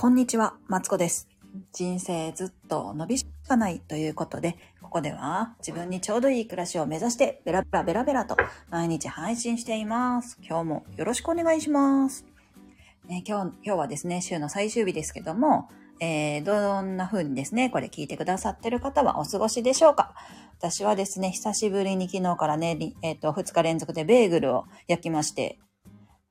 こんにちは、マツコです。人生ずっと伸びしかないということで、ここでは自分にちょうどいい暮らしを目指して、ベラベラベラベラと毎日配信しています。今日もよろしくお願いします。ね、今日、今日はですね、週の最終日ですけども、えー、どんな風にですね、これ聞いてくださってる方はお過ごしでしょうか私はですね、久しぶりに昨日からね、えっ、と、2日連続でベーグルを焼きまして、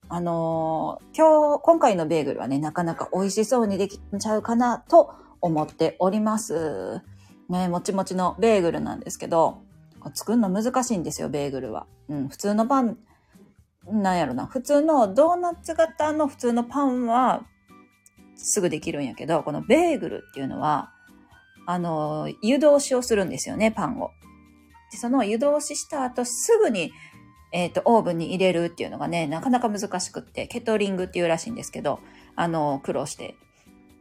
あのー今日、今回のベーグルはね、なかなか美味しそうにできちゃうかなと思っております。ね、もちもちのベーグルなんですけど、作るの難しいんですよ、ベーグルは。うん、普通のパン、なんやろな、普通のドーナツ型の普通のパンはすぐできるんやけど、このベーグルっていうのは、あのー湯通しをするんですよね、パンを。で、その湯通しした後すぐにえっ、と、オーブンに入れるっていうのがね、なかなか難しくって、ケトリングっていうらしいんですけど、あの、苦労して、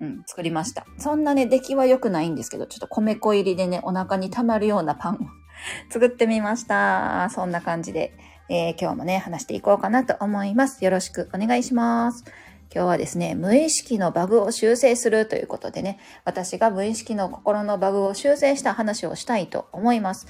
うん、作りました。そんなね、出来は良くないんですけど、ちょっと米粉入りでね、お腹に溜まるようなパンを 作ってみました。そんな感じで、えー今日もね、話していこうかなと思います。よろしくお願いします。今日はですね、無意識のバグを修正するということでね、私が無意識の心のバグを修正した話をしたいと思います。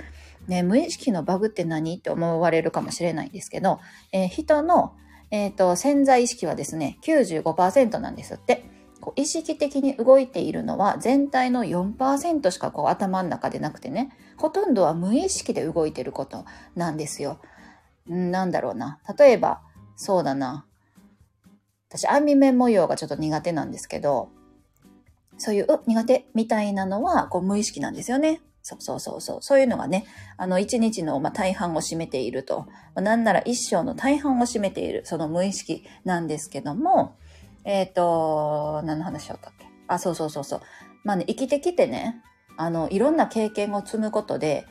ね、無意識のバグって何って思われるかもしれないんですけど、えー人の、えーと潜在意識はですね、95%なんですって。こう意識的に動いているのは全体の4%しかこう頭の中でなくてね、ほとんどは無意識で動いてることなんですよ。んなんだろうな。例えば、そうだな。私、網目模様がちょっと苦手なんですけど、そういう、う、苦手みたいなのは、こう、無意識なんですよね。そうそうそうそう。そういうのがね、あの、一日の、ま、大半を占めていると。まあなんなら一生の大半を占めている、その無意識なんですけども、えっ、と、何の話しよったっけ？あ、そうそうそうそう。まあね、生きてきてね、あの、いろんな経験を積むことで、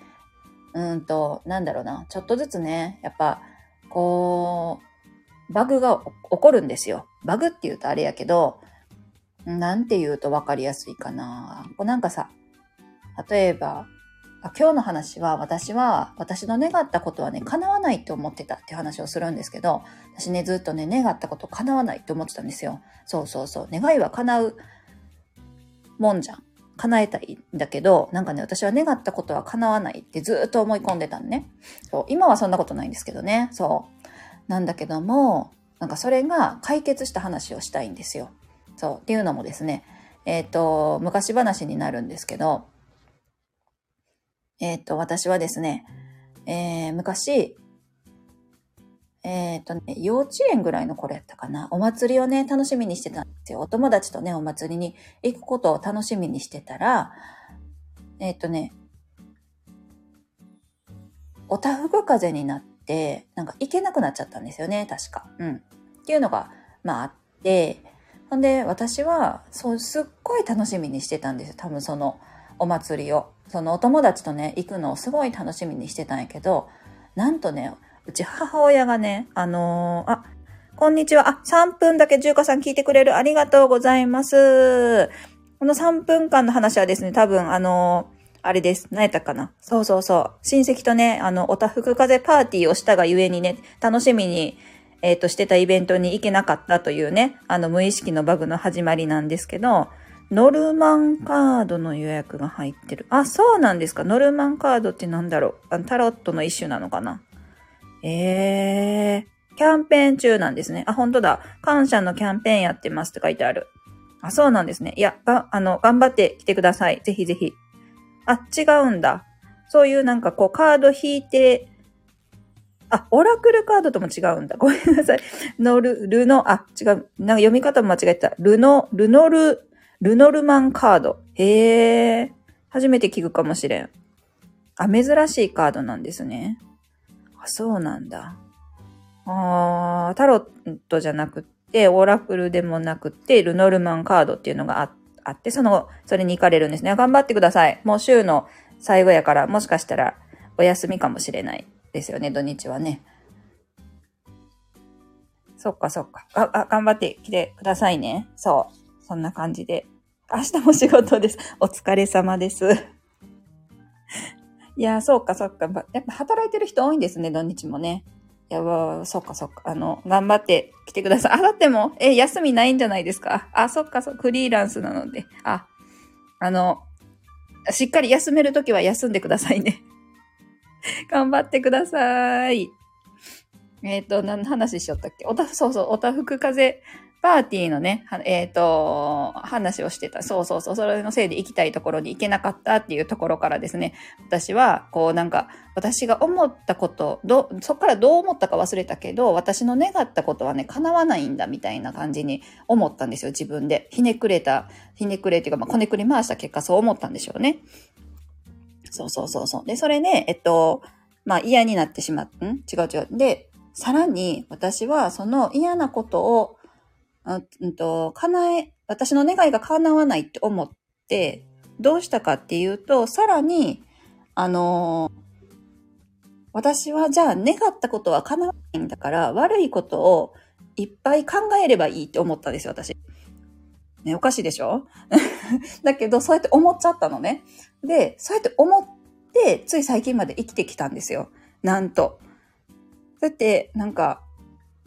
うーんと、なんだろうな、ちょっとずつね、やっぱ、こう、バグが起こるんですよ。バグって言うとあれやけど、なんて言うと分かりやすいかな。こうなんかさ、例えば、今日の話は私は、私の願ったことはね、叶わないって思ってたって話をするんですけど、私ね、ずっとね、願ったこと叶わないって思ってたんですよ。そうそうそう。願いは叶うもんじゃん。叶えたいんだけど、なんかね、私は願ったことは叶わないってずっと思い込んでたのね。そう、今はそんなことないんですけどね。そう。なんだけども、なんかそれが解決した話をしたいんですよ。そう。っていうのもですね、えっ、と、昔話になるんですけど、えっ、と、私はですね、えー昔、えっ、とね、幼稚園ぐらいの頃やったかな。お祭りをね、楽しみにしてたんですよ。お友達とね、お祭りに行くことを楽しみにしてたら、えっ、とね、おたふく風になって、なんか行けなくなっちゃったんですよね、確か。うん。っていうのが、まああって、ほんで、私は、そう、すっごい楽しみにしてたんですよ。多分そのお祭りを。そのお友達とね、行くのをすごい楽しみにしてたんやけど、なんとね、うち母親がね、あのーあ、こんにちは。あ、3分だけ中華さん聞いてくれる。ありがとうございます。この3分間の話はですね、多分あのーあれです。何やったかな？そうそうそう。親戚とね、あの、おたふく風パーティーをしたがゆえにね、楽しみに、えっ、と、してたイベントに行けなかったというね、あの、無意識のバグの始まりなんですけど、ノルマンカードの予約が入ってる。あ、そうなんですか。ノルマンカードってなんだろう。あタロットの一種なのかな。えー、キャンペーン中なんですね。あ、本当だ。感謝のキャンペーンやってますって書いてある。あ、そうなんですね。いや、が、あの、頑張って来てください。ぜひぜひ。あ、違うんだ。そういうなんかこうカード引いて、あ、オラクルカードとも違うんだ。ごめんなさい。ノル、ルノ、あ、違う。なんか読み方も間違えた。ルノ、ルノル、ルノルマンカード。へえ。初めて聞くかもしれん。あ、珍しいカードなんですね。あ、そうなんだ。あータロットじゃなくって、オラクルでもなくて、ルノルマンカードっていうのがああって、その、それに行かれるんですね。頑張ってください。もう週の最後やから、もしかしたらお休みかもしれないですよね、土日はね。そっかそっか。あ、あ、頑張って来てくださいね。そう。そんな感じで。明日も仕事です。お疲れ様です。いや、そうかそうか。やっぱ働いてる人多いんですね、土日もね。いや、そっかそっか。あの、頑張って来てください。あ、だっても、え、休みないんじゃないですか？あ、そっかそっか。フリーランスなので。あ、あの、しっかり休めるときは休んでくださいね。頑張ってください。えっ、ー、と、何の話しよったっけ？おた、そうそう、おたふく風邪パーティーのね、えっ、ー、と、話をしてた。そうそうそう、それのせいで行きたいところに行けなかったっていうところからですね、私は、こうなんか、私が思ったこと、ど、そっからどう思ったか忘れたけど、私の願ったことはね、叶わないんだみたいな感じに思ったんですよ、自分で。ひねくれた、ひねくれっていうか、まあ、こねくり回した結果そう思ったんでしょうね。そうそうそうそう。で、それね、えっと、まあ嫌になってしまっ、ん？違う違う。で、さらに私はその嫌なことをうんと、叶え、私の願いが叶わないって思って、どうしたかっていうと、さらに、あの私はじゃあ願ったことは叶わないんだから、悪いことをいっぱい考えればいいって思ったんですよ、私。ね、おかしいでしょ？だけど、そうやって思っちゃったのね。で、そうやって思って、つい最近まで生きてきたんですよ。なんと。だって、なんか、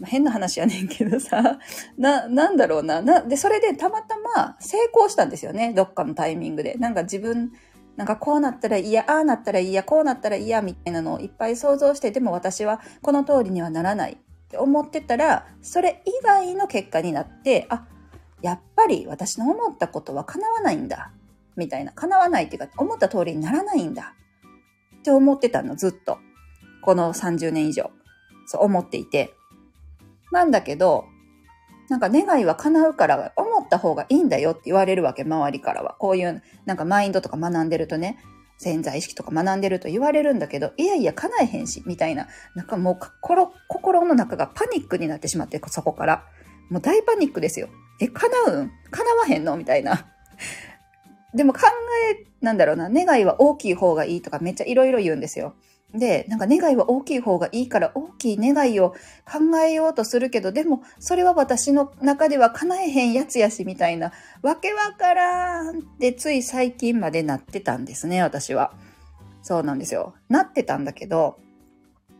変な話やねんけどさ、な、なんだろうな。な、で、それでたまたま成功したんですよね。どっかのタイミングで。なんか自分、なんかこうなったらいいや、ああなったらいいや、こうなったらいいや、みたいなのをいっぱい想像して、でも私はこの通りにはならないって思ってたら、それ以外の結果になって、あ、やっぱり私の思ったことは叶わないんだ。みたいな。叶わないっていうか、思った通りにならないんだ。って思ってたの、ずっと。この30年以上。そう思っていて。なんだけど、なんか願いは叶うから思った方がいいんだよって言われるわけ、周りからは。こういうなんかマインドとか学んでるとね、潜在意識とか学んでると言われるんだけど、いやいや叶えへんし、みたいな。なんかもう心、心の中がパニックになってしまって、そこから。もう大パニックですよ。え、叶うん？叶わへんの？みたいな。でも考え、なんだろうな、願いは大きい方がいいとかめっちゃいろいろ言うんですよ。で、なんか願いは大きい方がいいから大きい願いを考えようとするけど、でもそれは私の中では叶えへんやつやしみたいな、わけわからんってつい最近までなってたんですね、私は。そうなんですよ。なってたんだけど、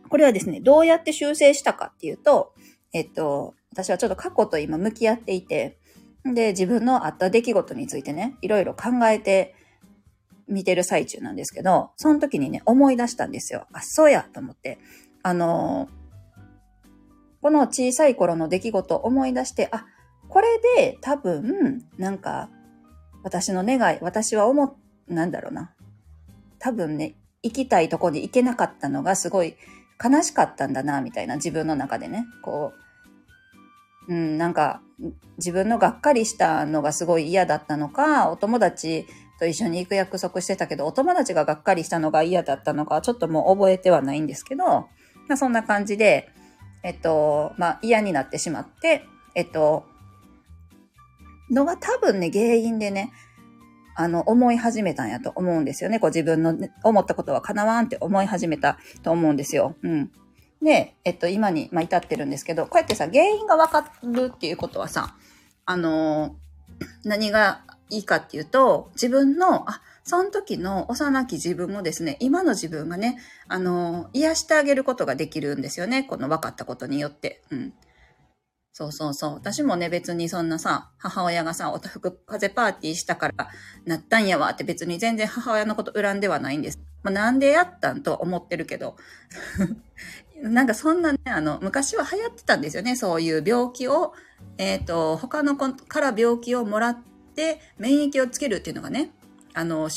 これはですね、どうやって修正したかっていうと、えっと、私はちょっと過去と今向き合っていて、で、自分のあった出来事についてね、いろいろ考えて見てる最中なんですけど、その時にね、思い出したんですよ。あ、そうやと思って。あのー、この小さい頃の出来事を思い出して、あ、これで多分、なんか、私の願い、私は思、なんだろうな。多分ね、行きたいとこに行けなかったのがすごい悲しかったんだな、みたいな自分の中でね。こう、うん、なんか、自分のがっかりしたのがすごい嫌だったのか、お友達と一緒に行く約束してたけど、お友達ががっかりしたのが嫌だったのか、ちょっともう覚えてはないんですけど、まあそんな感じで、えっと、まあ嫌になってしまって、えっと、のが多分ね、原因でね、あの、思い始めたんやと思うんですよね。こう自分の、ね、思ったことは叶わんって思い始めたと思うんですよ。うん。で、えっと、今に、まあ、至ってるんですけど、こうやってさ、原因がわかるっていうことはさ、あの何がいいかっていうと、自分の、あ、その時の幼き自分もですね、今の自分がね、あの、癒してあげることができるんですよね。この分かったことによって。うん。そうそうそう。私もね、別にそんなさ、母親がさ、おたふく風パーティーしたからなったんやわって別に全然母親のこと恨んではないんです。まあ、なんでやったんとは思ってるけど。なんかそんなね、あの、昔は流行ってたんですよね。そういう病気を、えっ、ー、と、他の子から病気をもらってで、免疫をつけるっていうのがね、あの、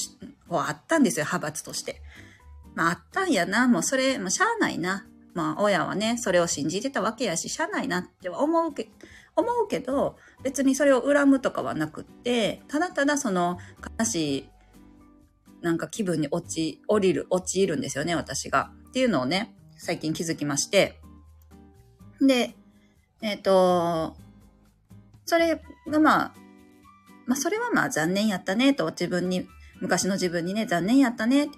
こうあったんですよ、派閥として。まあ、あったんやな、もうそれ、もうしゃあないな。まあ、親はね、それを信じてたわけやし、しゃあないなっては思うけ思うけど、別にそれを恨むとかはなくって、ただただその悲しい、なんか気分に落ち、降りる、陥るんですよね、私が。っていうのをね、最近気づきまして。で、えっ、ー、と、それがまあ、まあ、それはまあ残念やったねと自分に、昔の自分にね、残念やったね。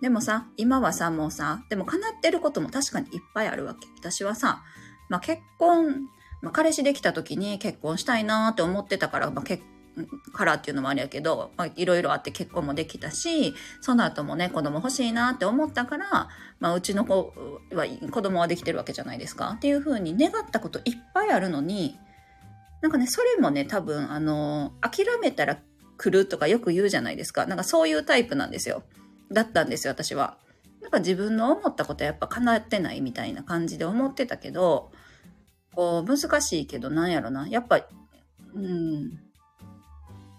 でもさ、今はさ、もうさ、でも叶ってることも確かにいっぱいあるわけ。私はさ、まあ、結婚、まあ、彼氏できた時に結婚したいなって思ってたから、まあ、結からっていうのもあれやけど、まあ、いろいろあって結婚もできたし、その後もね、子供欲しいなって思ったから、まあ、うちの子は、子供はできてるわけじゃないですか。っていうふうに願ったこといっぱいあるのに、なんかね、それもね、多分、あの、諦めたら来るとかよく言うじゃないですか。なんかそういうタイプなんですよ。だったんですよ、私は。なんか自分の思ったことはやっぱ叶ってないみたいな感じで思ってたけど、こう、難しいけど、なんやろな。やっぱ、うん、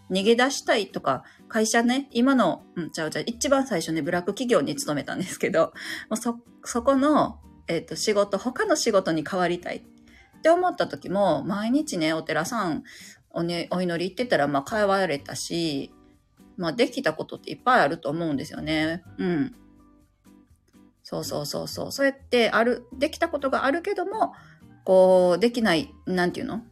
逃げ出したいとか、会社ね、今の、うん、ちゃうちゃう、一番最初ね、ブラック企業に勤めたんですけど、もうそ、そこの、えっ、ー、と、仕事、他の仕事に変わりたいって思った時も、毎日ね、お寺さん、お,、ね、お祈り行ってたら、まあ、通われたし、まあ、できたことっていっぱいあると思うんですよね。うん。そうそうそうそう。そうやってある、できたことがあるけども、こう、できない、なんていうの？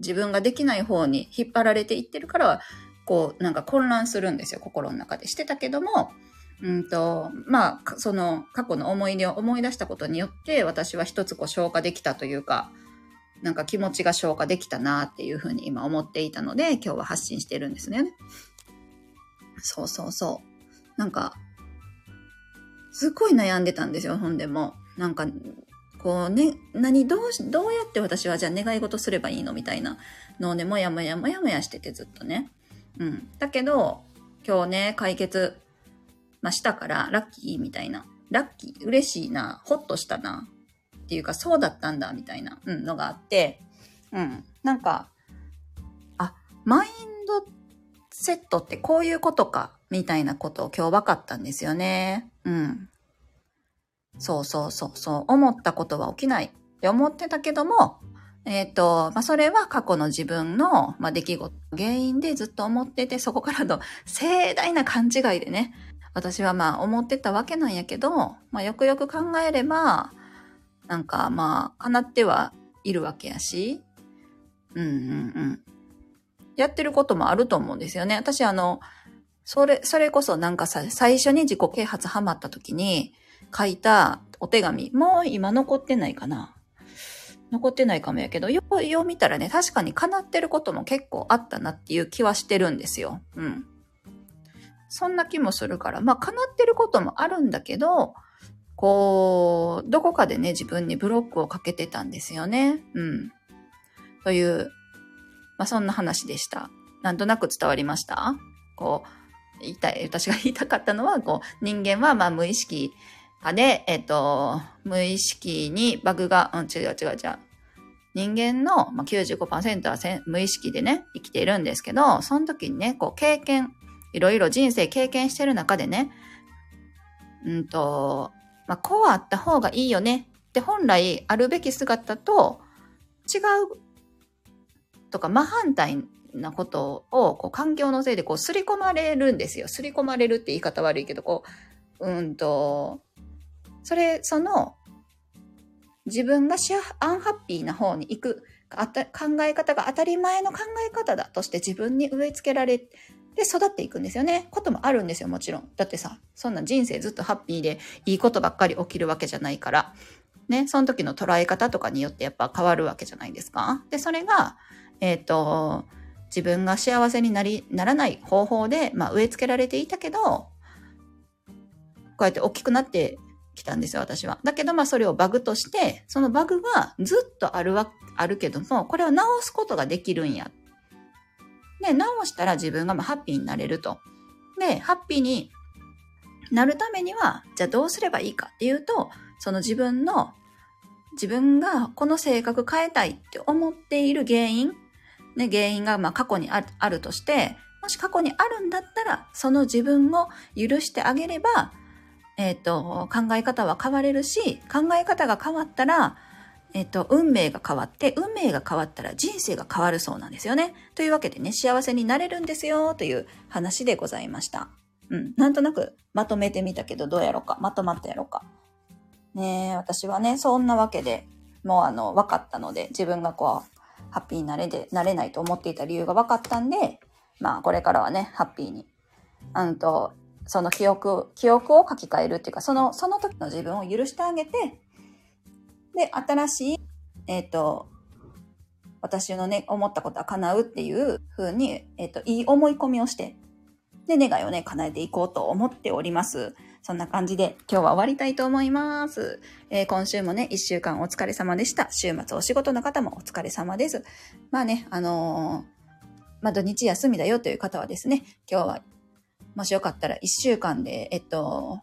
自分ができない方に引っ張られていってるから、こう、なんか混乱するんですよ、心の中で。してたけども、うんと、まあ、その過去の思い出を思い出したことによって、私は一つこう消化できたというか、なんか気持ちが消化できたなっていうふうに今思っていたので、今日は発信してるんですね。そうそうそう。なんか、すっごい悩んでたんですよ、本でも。なんか、こうね、何、どうし、どうやって私はじゃあ願い事すればいいのみたいなのをね、もやもやもやもやしててずっとね。うん。だけど、今日ね、解決、まあ、したから、ラッキーみたいな。ラッキー、嬉しいな、ほっとしたな。っていうか、そうだったんだ、みたいな、うん、のがあって、うん。なんか、あ、マインドセットってこういうことか、みたいなことを今日分かったんですよね。うん。そうそうそうそう。思ったことは起きないって思ってたけども、えっ、ー、と、まあ、それは過去の自分の、まあ、出来事、原因でずっと思ってて、そこからの 盛大な勘違いでね、私はまあ思ってたわけなんやけど、まあ、よくよく考えれば、なんかまあ、叶ってはいるわけやし、うんうんうん。やってることもあると思うんですよね。私あの、それ、それこそなんかさ、最初に自己啓発ハマった時に書いたお手紙、もう今残ってないかな。残ってないかもやけど、ようよ見たらね、確かに叶ってることも結構あったなっていう気はしてるんですよ。うん。そんな気もするから、まあ叶ってることもあるんだけど、こう、どこかでね、自分にブロックをかけてたんですよね。うん。という、まあそんな話でした。なんとなく伝わりました？こう、言いたい、私が言いたかったのは、こう、人間はまあ無意識化で、えっと、無意識にバグが、うん、違う違う違う。人間の、まあ、95%は無意識でね、生きているんですけど、その時にね、こう経験、いろいろ人生経験してる中でね、うんと、まあ、こうあった方がいいよねって本来あるべき姿と違うとか真反対なことをこう環境のせいでこう刷り込まれるんですよ。刷り込まれるって言い方悪いけど、こう、うんと、それ、その、自分がアンハッピーな方に行く考え方が当たり前の考え方だとして自分に植え付けられて育っていくんですよね。こともあるんですよ、もちろん。だってさ、そんな人生ずっとハッピーでいいことばっかり起きるわけじゃないから。ね、その時の捉え方とかによってやっぱ変わるわけじゃないですか。で、それが、えっ、ー、と、自分が幸せになり、ならない方法で、まあ、植え付けられていたけど、こうやって大きくなってきたんですよ、私は。だけど、まあ、それをバグとして、そのバグはずっとあるわ、あるけども、これを直すことができるんやっ。で、直したら自分がまあハッピーになれると。で、ハッピーになるためには、じゃあどうすればいいかっていうと、その自分の、自分がこの性格変えたいって思っている原因、ね、原因がまあ過去にあるとして、もし過去にあるんだったら、その自分を許してあげれば、えっ、ー、と、考え方は変われるし、考え方が変わったら、えっ、と、運命が変わって、運命が変わったら人生が変わるそうなんですよね。というわけでね、幸せになれるんですよ、という話でございました。うん。なんとなくまとめてみたけど、どうやろうか。まとまったやろうか。ねえ、私はね、そんなわけで、もうあの、分かったので、自分がこう、ハッピーになれで、なれないと思っていた理由が分かったんで、まあ、これからはね、ハッピーに。うんと、その記憶、記憶を書き換えるっていうか、その、その時の自分を許してあげて、で、新しい、えっ、ー、と、私のね、思ったことは叶うっていう風に、えっ、と、いい思い込みをして、で、願いをね、叶えていこうと思っております。そんな感じで今日は終わりたいと思います。えー今週もね、一週間お疲れ様でした。週末お仕事の方もお疲れ様です。まあね、あのーまあ土日休みだよという方はですね、今日は、もしよかったら一週間で、えっと、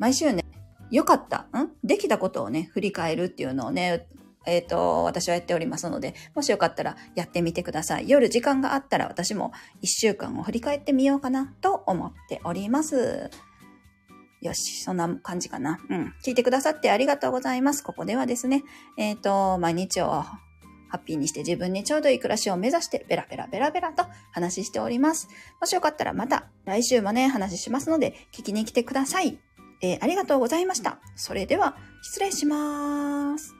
毎週ね、良かった、ん？できたことをね、振り返るっていうのをね、えっ、と、私はやっておりますので、もしよかったらやってみてください。夜時間があったら私も一週間を振り返ってみようかなと思っております。よし、そんな感じかな。うん。聞いてくださってありがとうございます。ここではですね、えっ、と、毎日をハッピーにして自分にちょうどいい暮らしを目指してベラベラベラベラと話しております。もしよかったらまた来週もね、話しますので聞きに来てください。えーありがとうございました。それでは、失礼します。